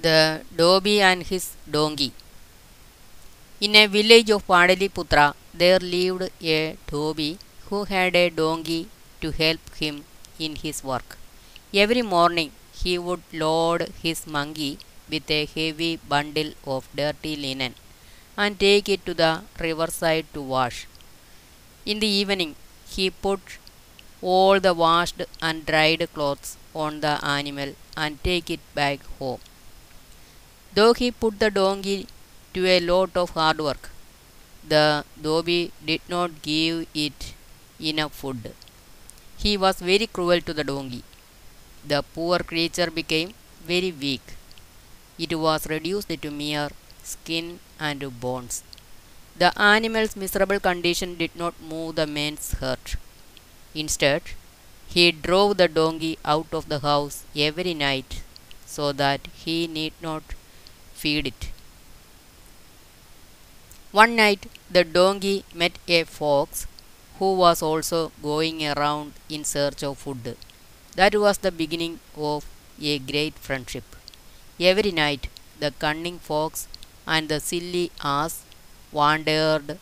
The Dhobi and his donkey. In a village of Pataliputra, there lived a Dhobi who had a donkey to help him in his work. Every morning he would load his monkey with a heavy bundle of dirty linen and take it to the riverside to wash. In the evening, he put all the washed and dried clothes on the animal and take it back home. Though he put the donkey to a lot of hard work, the dhobi did not give it enough food. He was very cruel to the donkey. The poor creature became very weak. It was reduced to mere skin and bones. The animal's miserable condition did not move the man's heart. Instead, he drove the donkey out of the house every night so that he need not feed it. One night, the donkey met a fox who was also going around in search of food. That was the beginning of a great friendship. Every night, the cunning fox and the silly ass wandered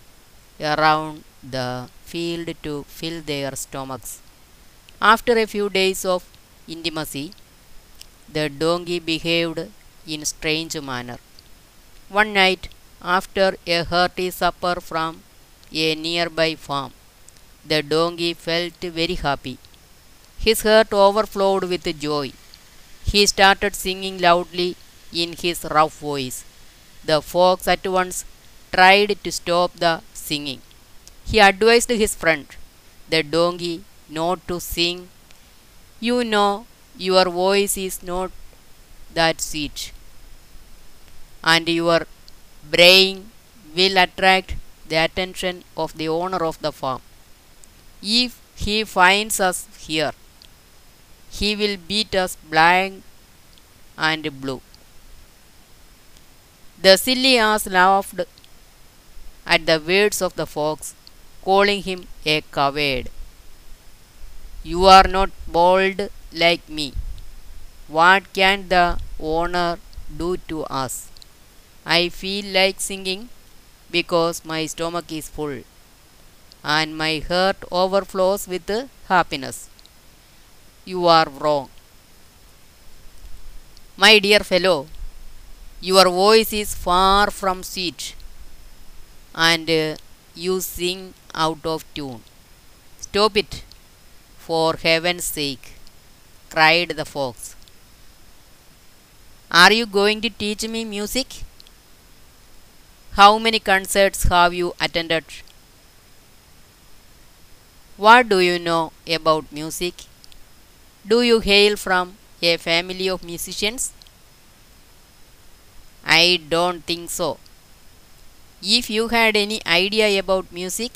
around the field to fill their stomachs. After a few days of intimacy, the donkey behaved in strange manner. One night, after a hearty supper from a nearby farm, the donkey felt very happy. His heart overflowed with joy. He started singing loudly in his rough voice. The fox at once tried to stop the singing. He advised his friend, the donkey, not to sing. You know, your voice is not that sweet, and your braying will attract the attention of the owner of the farm. If he finds us here, he will beat us black and blue. The silly ass laughed at the words of the fox, calling him a coward. You are not bold like me. What can the owner do to us? I feel like singing because my stomach is full and my heart overflows with happiness. You are wrong. My dear fellow, your voice is far from sweet and you sing out of tune. Stop it, for heaven's sake, cried the fox. Are you going to teach me music? How many concerts have you attended? What do you know about music? Do you hail from a family of musicians? I don't think so. If you had any idea about music,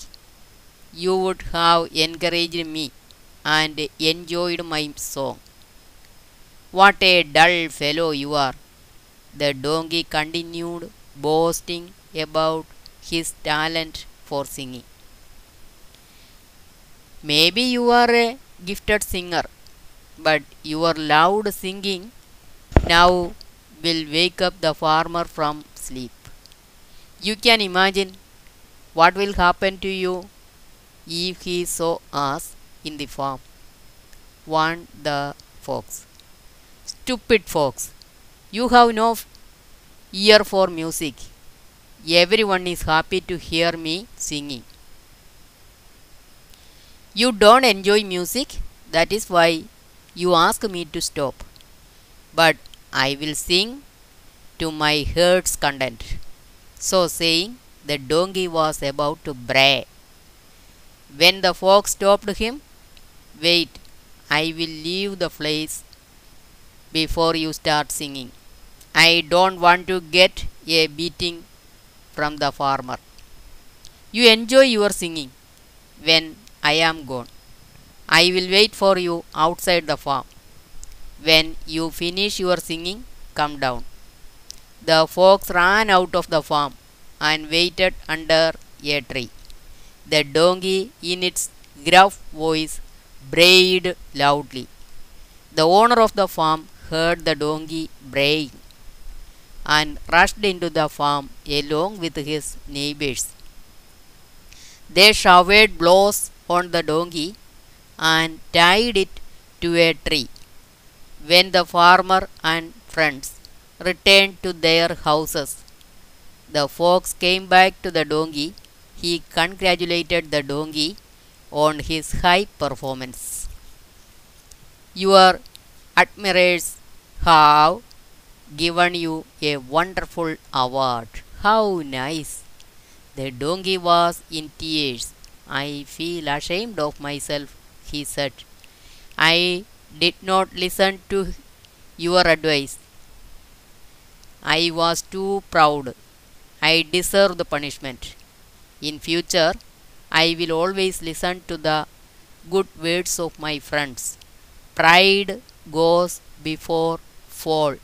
you would have encouraged me and enjoyed my song. What a dull fellow you are, the donkey continued boasting about his talent for singing. Maybe you are a gifted singer, but your loud singing now will wake up the farmer from sleep. You can imagine what will happen to you if he saw us in the farm. warned the fox. Stupid fox, you have no ear for music. Everyone is happy to hear me singing. You don't enjoy music, that is why you ask me to stop. But I will sing to my heart's content. So saying, the donkey was about to bray. When the fox stopped him, Wait, I will leave the place before you start singing. I don't want to get a beating from the farmer. You enjoy your singing when I am gone. I will wait for you outside the farm. When you finish your singing, come down. The fox ran out of the farm and waited under a tree. The donkey, in its gruff voice, brayed loudly. The owner of the farm heard the donkey braying and rushed into the farm along with his neighbors. They showered blows on the donkey and tied it to a tree. When the farmer and friends returned to their houses, the fox came back to the donkey. He congratulated the donkey on his high performance. Your admirers have given you a wonderful award. How nice! The donkey was in tears. I feel ashamed of myself, he said. I did not listen to your advice. I was too proud. I deserve the punishment. In future, I will always listen to the good words of my friends. Pride goes before fall.